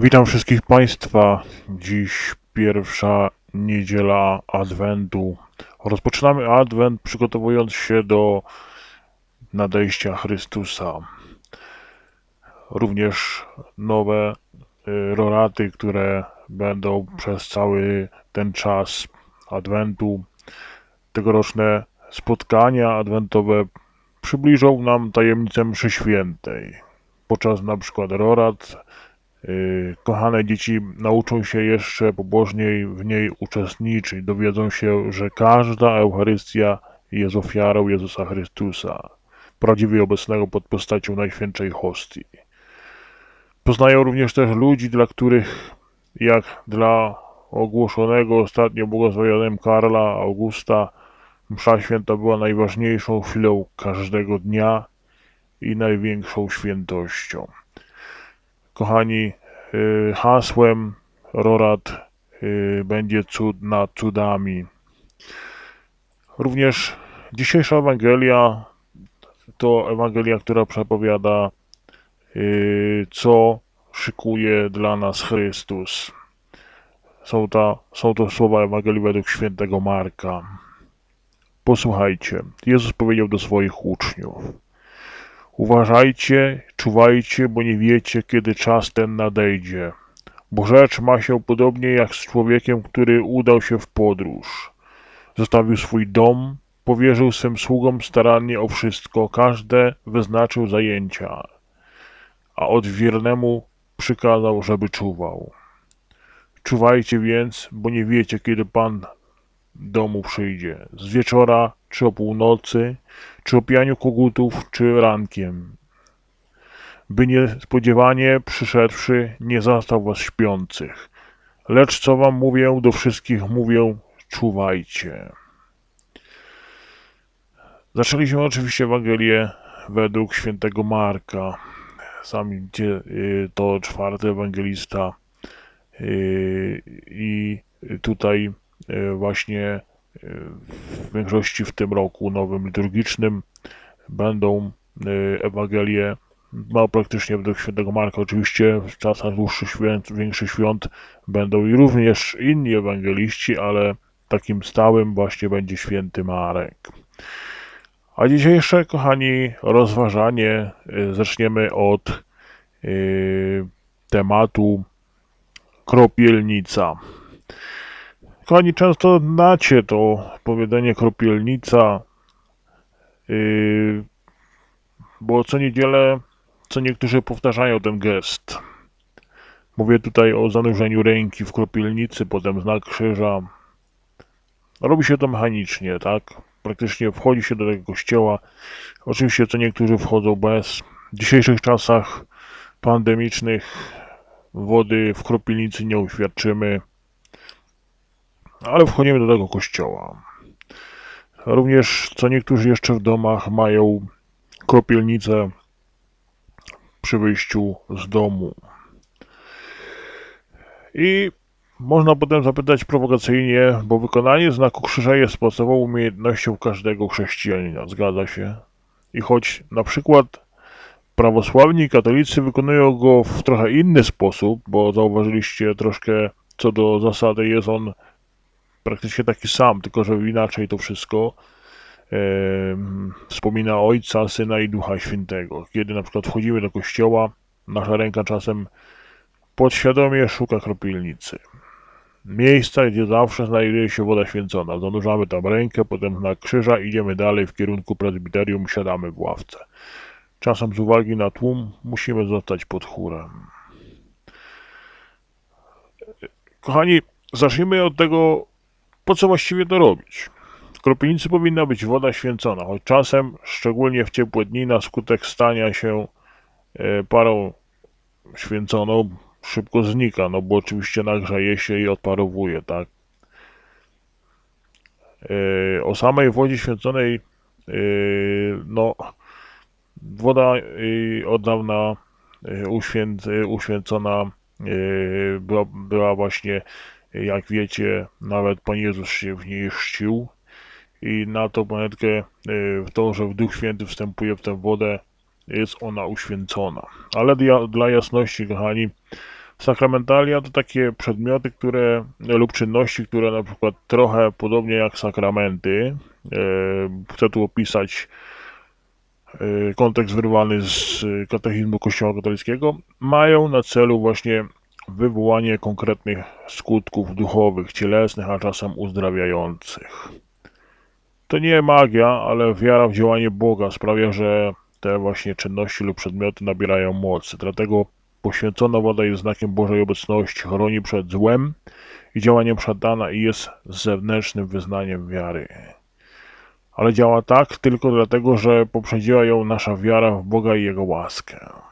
Witam wszystkich Państwa. Dziś pierwsza niedziela Adwentu. Rozpoczynamy Adwent przygotowując się do nadejścia Chrystusa. Również nowe y, roraty, które będą przez cały ten czas Adwentu. Tegoroczne spotkania adwentowe przybliżą nam tajemnicę mszy świętej. Podczas na przykład rorat kochane dzieci nauczą się jeszcze pobożniej w niej uczestniczyć, dowiedzą się, że każda Eucharystia jest ofiarą Jezusa Chrystusa, prawdziwie obecnego pod postacią Najświętszej Hostii. Poznają również też ludzi, dla których, jak dla ogłoszonego ostatnio błogosławionym Karla Augusta, Msza święta była najważniejszą chwilą każdego dnia i największą świętością. Kochani, y, hasłem Rorat y, będzie cud nad cudami. Również dzisiejsza Ewangelia to Ewangelia, która przepowiada, y, co szykuje dla nas Chrystus. Są, ta, są to słowa Ewangelii według świętego Marka. Posłuchajcie, Jezus powiedział do swoich uczniów: Uważajcie, czuwajcie, bo nie wiecie, kiedy czas ten nadejdzie. Bo rzecz ma się podobnie jak z człowiekiem, który udał się w podróż. Zostawił swój dom, powierzył swym sługom starannie o wszystko, każde wyznaczył zajęcia, a odwiernemu przykazał, żeby czuwał. Czuwajcie więc, bo nie wiecie, kiedy Pan domu przyjdzie. Z wieczora, czy o północy, czy o pijaniu kogutów, czy rankiem. By niespodziewanie przyszedłszy nie zastał was śpiących. Lecz co wam mówię, do wszystkich mówię, czuwajcie. Zaczęliśmy oczywiście Ewangelię według świętego Marka. Sam gdzie y, to czwarty ewangelista y, i tutaj właśnie e, w większości w tym roku nowym liturgicznym będą e, Ewangelie no, praktycznie według świętego Marka. Oczywiście w czasach dłuższych świąt, większych świąt będą i również inni ewangeliści, ale takim stałym właśnie będzie święty Marek. A dzisiejsze, kochani, rozważanie zaczniemy od tematu kropielnica. Kochani, często znacie to powiedzenie kropielnica, yy, bo co niedzielę, co niektórzy powtarzają ten gest. Mówię tutaj o zanurzeniu ręki w kropielnicy, potem znak krzyża. Robi się to mechanicznie, tak? Praktycznie wchodzi się do tego kościoła. Oczywiście co niektórzy wchodzą bez. W dzisiejszych czasach pandemicznych wody w kropielnicy nie uświadczymy ale wchodzimy do tego kościoła. Również co niektórzy jeszcze w domach mają kropielnicę przy wyjściu z domu. I można potem zapytać prowokacyjnie, bo wykonanie znaku krzyża jest podstawową umiejętnością każdego chrześcijanina. Zgadza się? I choć na przykład prawosławni katolicy wykonują go w trochę inny sposób, bo zauważyliście troszkę co do zasady jest on praktycznie taki sam, tylko że inaczej to wszystko wspomina Ojca, Syna i Ducha Świętego. Kiedy na przykład wchodzimy do kościoła, nasza ręka czasem podświadomie szuka kropielnicy. Miejsca, gdzie zawsze znajduje się woda święcona. Zanurzamy tam rękę, potem na krzyża, idziemy dalej w kierunku prezbiterium, siadamy w ławce. Czasem z uwagi na tłum musimy zostać pod chórem. Kochani, zacznijmy od tego po co właściwie to robić? W kropielnicy powinna być woda święcona, choć czasem, szczególnie w ciepłe dni, na skutek stania się e, parą święconą szybko znika, no bo oczywiście nagrzeje się i odparowuje, tak? E, o samej wodzie święconej, e, no, woda od dawna uświęcona była, była właśnie jak wiecie, nawet Pan Jezus się w niej chrzcił i na tą planetkę, e, to, że w Duch Święty wstępuje w tę wodę, jest ona uświęcona. Ale dla, dla jasności, kochani, Sakramentalia to takie przedmioty, które lub czynności, które na przykład trochę podobnie jak sakramenty, e, chcę tu opisać e, kontekst wyrwany z katechizmu Kościoła katolickiego, mają na celu właśnie wywołanie konkretnych skutków duchowych, cielesnych, a czasem uzdrawiających. To nie magia, ale wiara w działanie Boga sprawia, że te właśnie czynności lub przedmioty nabierają mocy. Dlatego poświęcona woda jest znakiem Bożej obecności, chroni przed złem i działaniem szatana i jest zewnętrznym wyznaniem wiary. Ale działa tak tylko dlatego, że poprzedziła ją nasza wiara w Boga i Jego łaskę.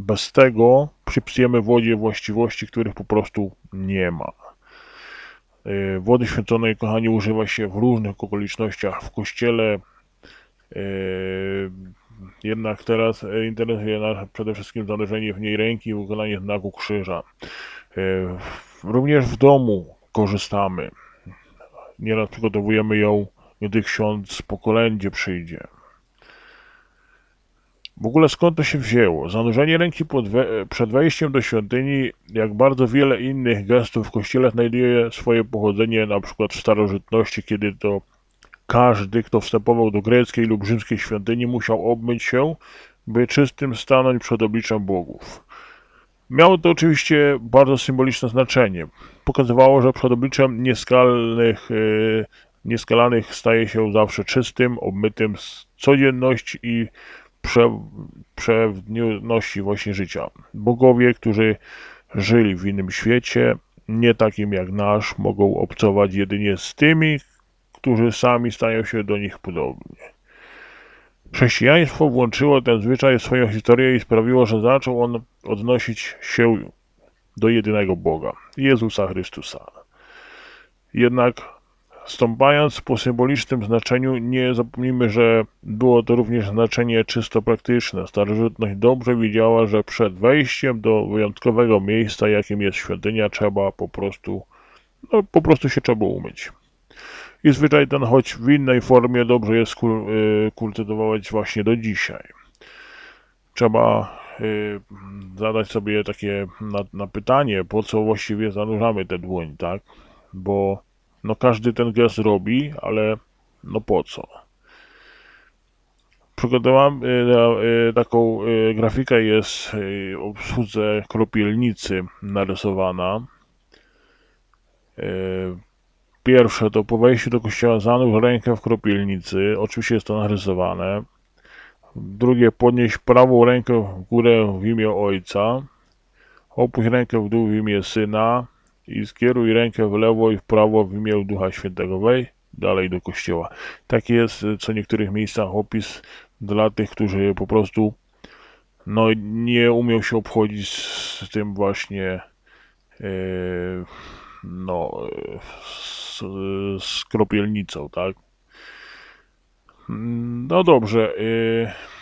Bez tego przypisujemy wodzie właściwości, których po prostu nie ma. Y, wody święconej, kochani, używa się w różnych okolicznościach w kościele. Y, jednak teraz interesuje nas przede wszystkim zanurzenie w niej ręki i wykonanie znaku krzyża. Y, również w domu korzystamy. Nieraz przygotowujemy ją, gdy ksiądz po kolędzie przyjdzie. W ogóle skąd to się wzięło? Zanurzenie ręki we przed wejściem do świątyni, jak bardzo wiele innych gestów w kościele, znajduje swoje pochodzenie na przykład w starożytności, kiedy to każdy, kto wstępował do greckiej lub rzymskiej świątyni, musiał obmyć się, by czystym stanąć przed obliczem bogów. Miało to oczywiście bardzo symboliczne znaczenie. Pokazywało, że przed obliczem nieskalnych, yy, nieskalanych staje się zawsze czystym, obmytym z codzienności i prze, przewodności właśnie życia. Bogowie, którzy żyli w innym świecie, nie takim jak nasz, mogą obcować jedynie z tymi, którzy sami stają się do nich podobni. Chrześcijaństwo włączyło ten zwyczaj w swoją historię i sprawiło, że zaczął on odnosić się do jedynego Boga, Jezusa Chrystusa. Jednak Stąpając po symbolicznym znaczeniu, nie zapomnijmy, że było to również znaczenie czysto praktyczne. Starożytność dobrze wiedziała, że przed wejściem do wyjątkowego miejsca, jakim jest świątynia, trzeba po prostu, no, po prostu się trzeba umyć. I zwyczaj ten, choć w innej formie, dobrze jest y, kultywować właśnie do dzisiaj. Trzeba y, zadać sobie takie na, na pytanie, po co właściwie zanurzamy tę dłoń, tak? Bo no każdy ten gest robi, ale no po co? Przygotowałem y, y, taką y, grafikę, jest w obsłudze kropielnicy narysowana. Pierwsze to po wejściu do kościoła zanurz rękę w kropielnicy, oczywiście jest to narysowane. Drugie, podnieść prawą rękę w górę w imię Ojca. Opuść rękę w dół w imię Syna i skieruj rękę w lewo i w prawo w imię Ducha Świętego. Wej dalej do kościoła. Tak jest co niektórych miejscach opis dla tych, którzy po prostu no, nie umiał się obchodzić z tym właśnie yy, no z, z kropielnicą, tak? No dobrze. Yy,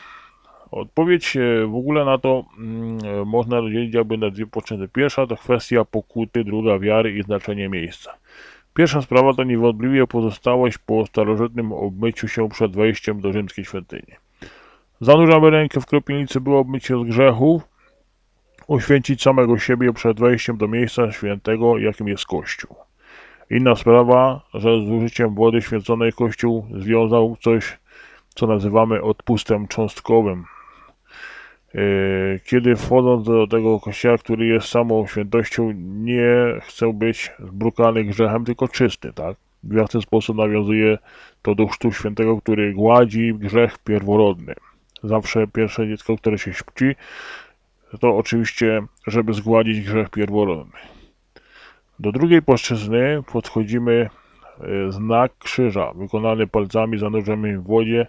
Odpowiedź e, w ogóle na to mm, e, można rozdzielić jakby na dwie poczęty. Pierwsza to kwestia pokuty, druga wiary i znaczenie miejsca. Pierwsza sprawa to niewątpliwie pozostałość po starożytnym obmyciu się przed wejściem do rzymskiej świątyni. Zanurzamy rękę w kropielnicy, by obmyć się z grzechów, uświęcić samego siebie przed wejściem do miejsca świętego, jakim jest Kościół. Inna sprawa, że z użyciem wody święconej Kościół związał coś, co nazywamy odpustem cząstkowym, kiedy wchodząc do tego kościoła, który jest samą świętością, nie chcę być zbrukany grzechem, tylko czysty, tak? W ten sposób nawiązuje to do chrztu świętego, który gładzi grzech pierworodny. Zawsze pierwsze dziecko, które się śpi, to oczywiście, żeby zgładzić grzech pierworodny. Do drugiej płaszczyzny podchodzimy e, znak krzyża, wykonany palcami zanurzonymi w wodzie,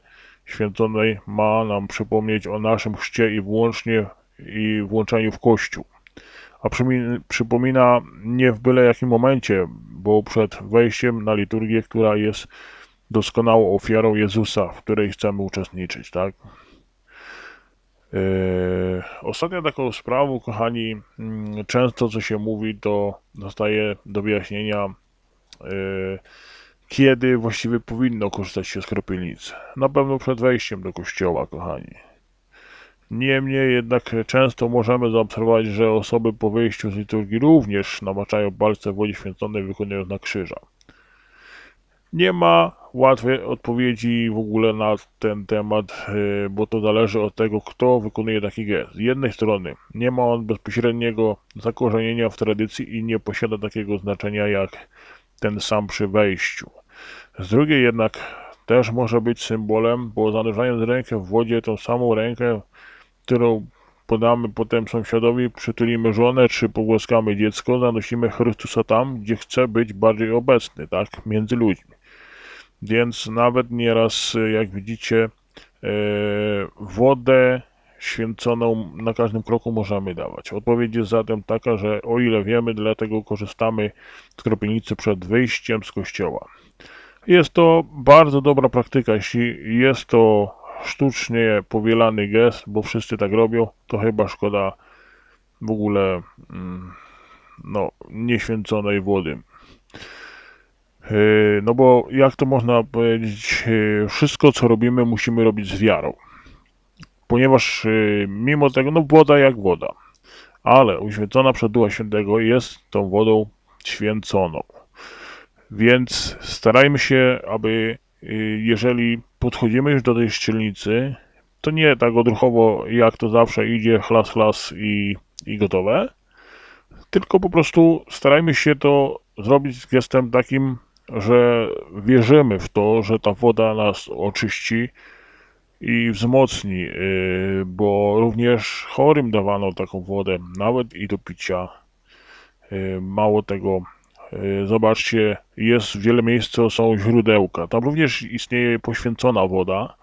święconej ma nam przypomnieć o naszym chrzcie i włącznie i włączeniu w Kościół. A przypomina nie w byle jakim momencie, bo przed wejściem na liturgię, która jest doskonałą ofiarą Jezusa, w której chcemy uczestniczyć, tak? Yy, ostatnia taką sprawą, kochani, yy, często co się mówi, to zostaje do wyjaśnienia yy, kiedy właściwie powinno korzystać się z kropielnicy. Na pewno przed wejściem do kościoła, kochani. Niemniej jednak często możemy zaobserwować, że osoby po wyjściu z liturgii również namaczają palce w wodzie święconej, wykonując na krzyża. Nie ma łatwej odpowiedzi w ogóle na ten temat, y, bo to zależy od tego, kto wykonuje taki gest. Z jednej strony nie ma on bezpośredniego zakorzenienia w tradycji i nie posiada takiego znaczenia jak ten sam przy wejściu. Z drugiej jednak też może być symbolem, bo zanurzając rękę w wodzie, tą samą rękę, którą podamy potem sąsiadowi, przytulimy żonę czy pogłaskamy dziecko, zanosimy Chrystusa tam, gdzie chce być bardziej obecny, tak, między ludźmi. Więc nawet nieraz, jak widzicie, e, wodę święconą na każdym kroku możemy dawać. Odpowiedź jest zatem taka, że o ile wiemy, dlatego korzystamy z kropielnicy przed wyjściem z kościoła. Jest to bardzo dobra praktyka. Jeśli jest to sztucznie powielany gest, bo wszyscy tak robią, to chyba szkoda w ogóle mm, no, nieświęconej wody. Yy, no bo jak to można powiedzieć, yy, wszystko co robimy musimy robić z wiarą. Ponieważ yy, mimo tego, no woda jak woda, ale uświęcona przed Ducha Świętego jest tą wodą święconą. Więc starajmy się, aby jeżeli podchodzimy już do tej szczelnicy, to nie tak odruchowo jak to zawsze idzie, chlas, chlas i, i gotowe, tylko po prostu starajmy się to zrobić z gestem takim że wierzymy w to, że ta woda nas oczyści i wzmocni, y, bo również chorym dawano taką wodę, nawet i do picia. Y, mało tego, y, zobaczcie, jest wiele miejsc, są źródełka. Tam również istnieje poświęcona woda,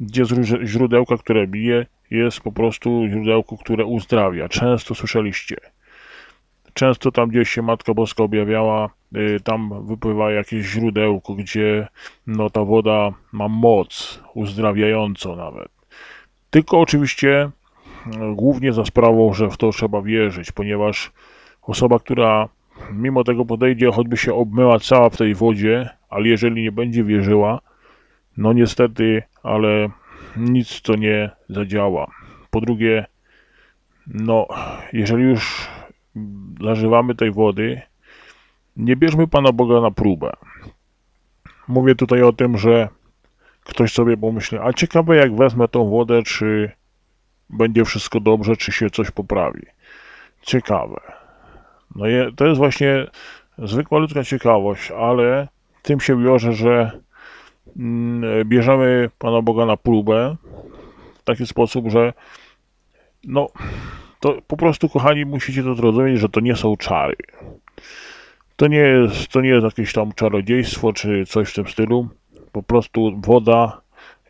gdzie źródełka, które bije, jest po prostu źródełko, które uzdrawia. Często słyszeliście. Często tam, gdzie się Matka Boska objawiała, y, tam wypływa jakieś źródełko, gdzie no, ta woda ma moc uzdrawiającą nawet. Tylko oczywiście y, głównie za sprawą, że w to trzeba wierzyć, ponieważ osoba, która mimo tego podejdzie, choćby się obmyła cała w tej wodzie, ale jeżeli nie będzie wierzyła, no niestety, ale nic to nie zadziała. Po drugie, no, jeżeli już zażywamy tej wody, nie bierzmy Pana Boga na próbę. Mówię tutaj o tym, że ktoś sobie pomyśli, a ciekawe jak wezmę tą wodę, czy będzie wszystko dobrze, czy się coś poprawi. Ciekawe. No to jest właśnie zwykła ludzka ciekawość, ale tym się wiąże, że mm, bierzemy Pana Boga na próbę w taki sposób, że no to po prostu, kochani, musicie to zrozumieć, że to nie są czary. To nie jest, to nie jest jakieś tam czarodziejstwo czy coś w tym stylu. Po prostu woda,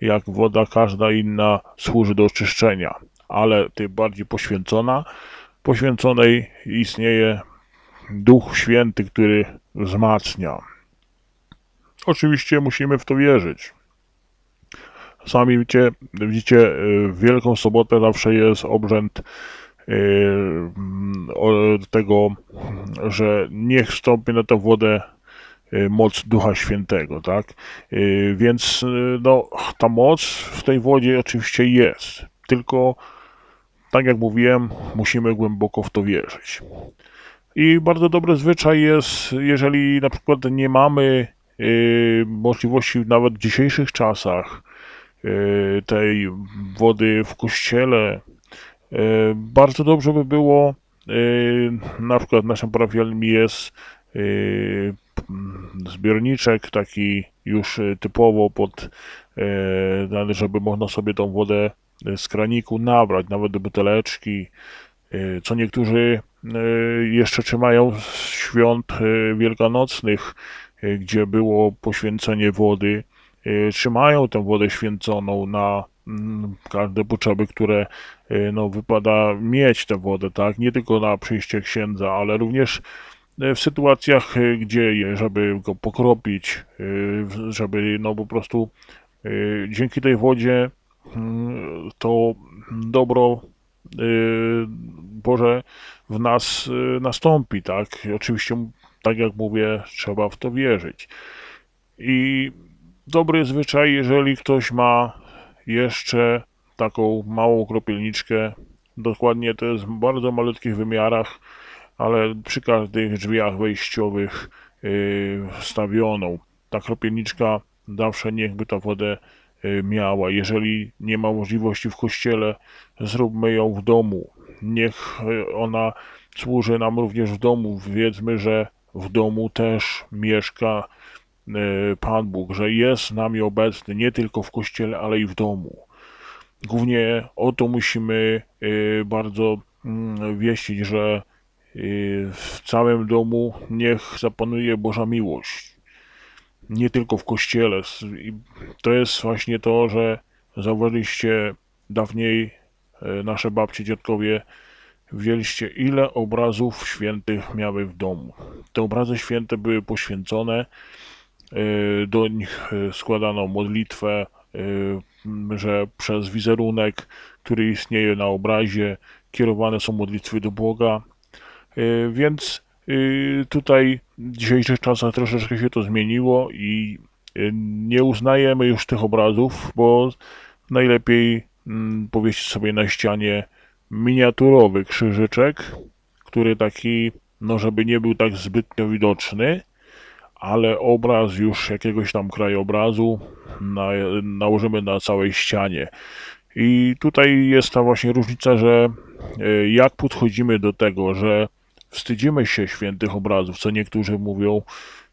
jak woda każda inna, służy do oczyszczenia, ale tym bardziej poświęcona. Poświęconej istnieje Duch Święty, który wzmacnia. Oczywiście musimy w to wierzyć. Sami widzicie, widzicie w Wielką Sobotę zawsze jest obrzęd tego, że niech wstąpi na tę wodę y, moc Ducha Świętego, tak? Y, więc no, ta moc w tej wodzie oczywiście jest, tylko tak jak mówiłem, musimy głęboko w to wierzyć. I bardzo dobry zwyczaj jest, jeżeli na przykład nie mamy możliwości nawet w dzisiejszych czasach tej wody w kościele, E, bardzo dobrze by było, na przykład naszym parafialnym jest zbiorniczek taki już typowo pod, żeby można sobie tą wodę z kraniku nabrać, nawet do buteleczki, co niektórzy jeszcze trzymają świąt wielkanocnych, gdzie było poświęcenie wody, trzymają tę wodę święconą na Mm, każde potrzeby, które no, wypada mieć tę wodę, tak? Nie tylko na przyjście księdza, ale również w sytuacjach, gdzie, żeby go pokropić, żeby no po prostu dzięki tej wodzie to dobro Boże w nas nastąpi, tak? Oczywiście, tak jak mówię, trzeba w to wierzyć. I dobry zwyczaj, jeżeli ktoś ma jeszcze taką małą kropielniczkę. Dokładnie to jest w bardzo malutkich wymiarach, ale przy każdych drzwiach wejściowych yy, wstawioną. Ta kropielniczka zawsze niechby ta wodę miała. Jeżeli nie ma możliwości w kościele, zróbmy ją w domu. Niech yy, ona służy nam również w domu. Wiedzmy, że w domu też mieszka Pan Bóg, że jest z nami obecny nie tylko w kościele, ale i w domu. Głównie o to musimy bardzo mm, wieścić, że w całym domu niech zapanuje Boża miłość. Nie tylko w kościele. to jest właśnie to, że zauważyliście dawniej e, nasze babcie, dziadkowie, wzięliście ile obrazów świętych miały w domu. Te obrazy święte były poświęcone, e, do nich e, składano modlitwę, że przez wizerunek, który istnieje na obrazie, kierowane są modlitwy do Boga, więc tutaj w dzisiejszych czasach troszeczkę się to zmieniło i y, nie uznajemy już tych obrazów, bo najlepiej mm, powiesić sobie na ścianie miniaturowy krzyżyczek, który taki, no żeby nie był tak zbytnio widoczny, ale obraz już jakiegoś tam krajobrazu na, nałożymy na całej ścianie. I tutaj jest ta właśnie różnica, że jak podchodzimy do tego, że wstydzimy się świętych obrazów, co niektórzy mówią,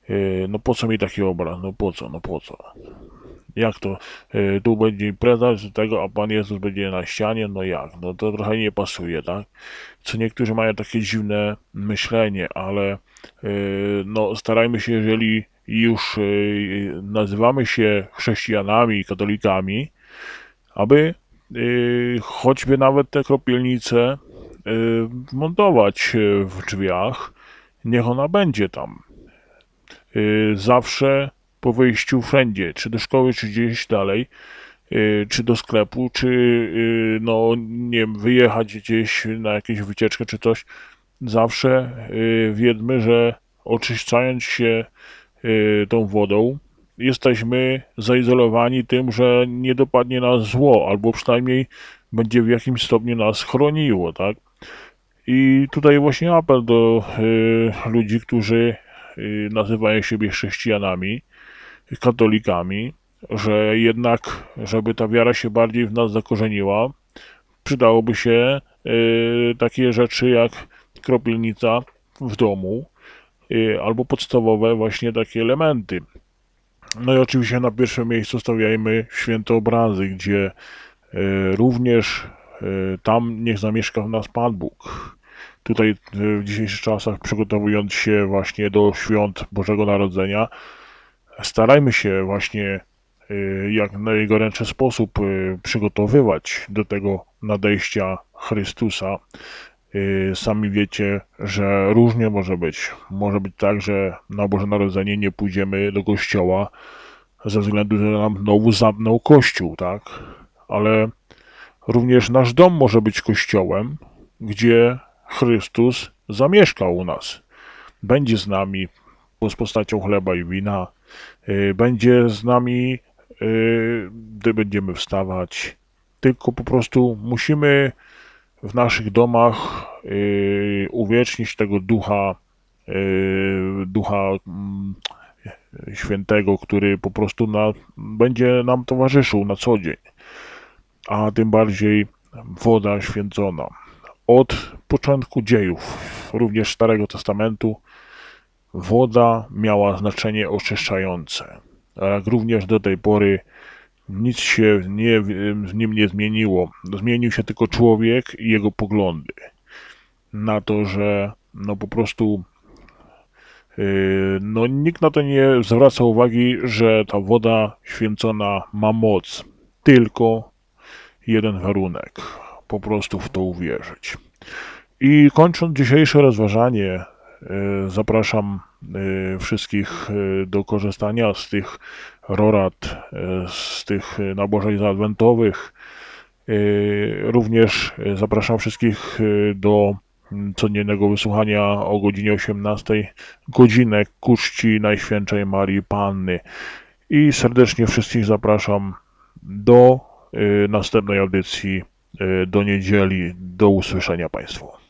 e, no po co mi taki obraz, no po co, no po co. Jak to, e, tu będzie impreza z tego, a Pan Jezus będzie na ścianie, no jak, no to trochę nie pasuje, tak? Co niektórzy mają takie dziwne myślenie, ale e, no starajmy się, jeżeli już nazywamy się chrześcijanami, katolikami, aby choćby nawet te kropielnice montować y, w drzwiach, niech ona będzie tam. Y, zawsze po wyjściu wszędzie, czy do szkoły, czy gdzieś dalej, czy do sklepu, czy no nie wiem, wyjechać gdzieś na jakąś wycieczkę, czy coś, zawsze wiedzmy, że oczyszczając się tą wodą, jesteśmy zaizolowani tym, że nie dopadnie nas zło, albo przynajmniej będzie w jakimś stopniu nas chroniło, tak? I tutaj właśnie apel do y, ludzi, którzy y, nazywają siebie chrześcijanami, katolikami, że jednak, żeby ta wiara się bardziej w nas zakorzeniła, przydałoby się y, takie rzeczy jak kropielnica w domu, y, albo podstawowe właśnie takie elementy. No i oczywiście na pierwszym miejscu stawiajmy święte obrazy, gdzie y, również tam niech zamieszka w nas Pan Bóg. Tutaj w dzisiejszych czasach, przygotowując się właśnie do świąt Bożego Narodzenia, starajmy się właśnie y, jak najgorętszy sposób y, przygotowywać do tego nadejścia Chrystusa. Sami wiecie, że różnie może być. Może być tak, że na Boże Narodzenie nie pójdziemy do kościoła ze względu, że nam znowu zamknął kościół, tak? Ale Również nasz dom może być kościołem, gdzie Chrystus zamieszka u nas. Będzie z nami z postacią chleba i wina, y, będzie z nami, y, gdy będziemy wstawać. Tylko po prostu musimy w naszych domach y, uwiecznić tego ducha, ducha mm, świętego, który po prostu na, będzie nam towarzyszył na co dzień a tym bardziej woda święcona. Od początku dziejów, również Starego Testamentu, woda miała znaczenie oczyszczające. Jak również do tej pory nic się nie, w nim nie zmieniło. Zmienił się tylko człowiek i jego poglądy na to, że no po prostu yy, no nikt na to nie zwraca uwagi, że ta woda święcona ma moc. Tylko jeden warunek. Po prostu w to uwierzyć. I kończąc dzisiejsze rozważanie, e, zapraszam e, wszystkich e, do korzystania z tych rorad, z tych nabożeń adwentowych. Również zapraszam wszystkich do codziennego wysłuchania o godzinie 18 godzinę ku czci Najświętszej Marii Panny. I serdecznie wszystkich zapraszam do następnej audycji y, do niedzieli. Do usłyszenia Państwu.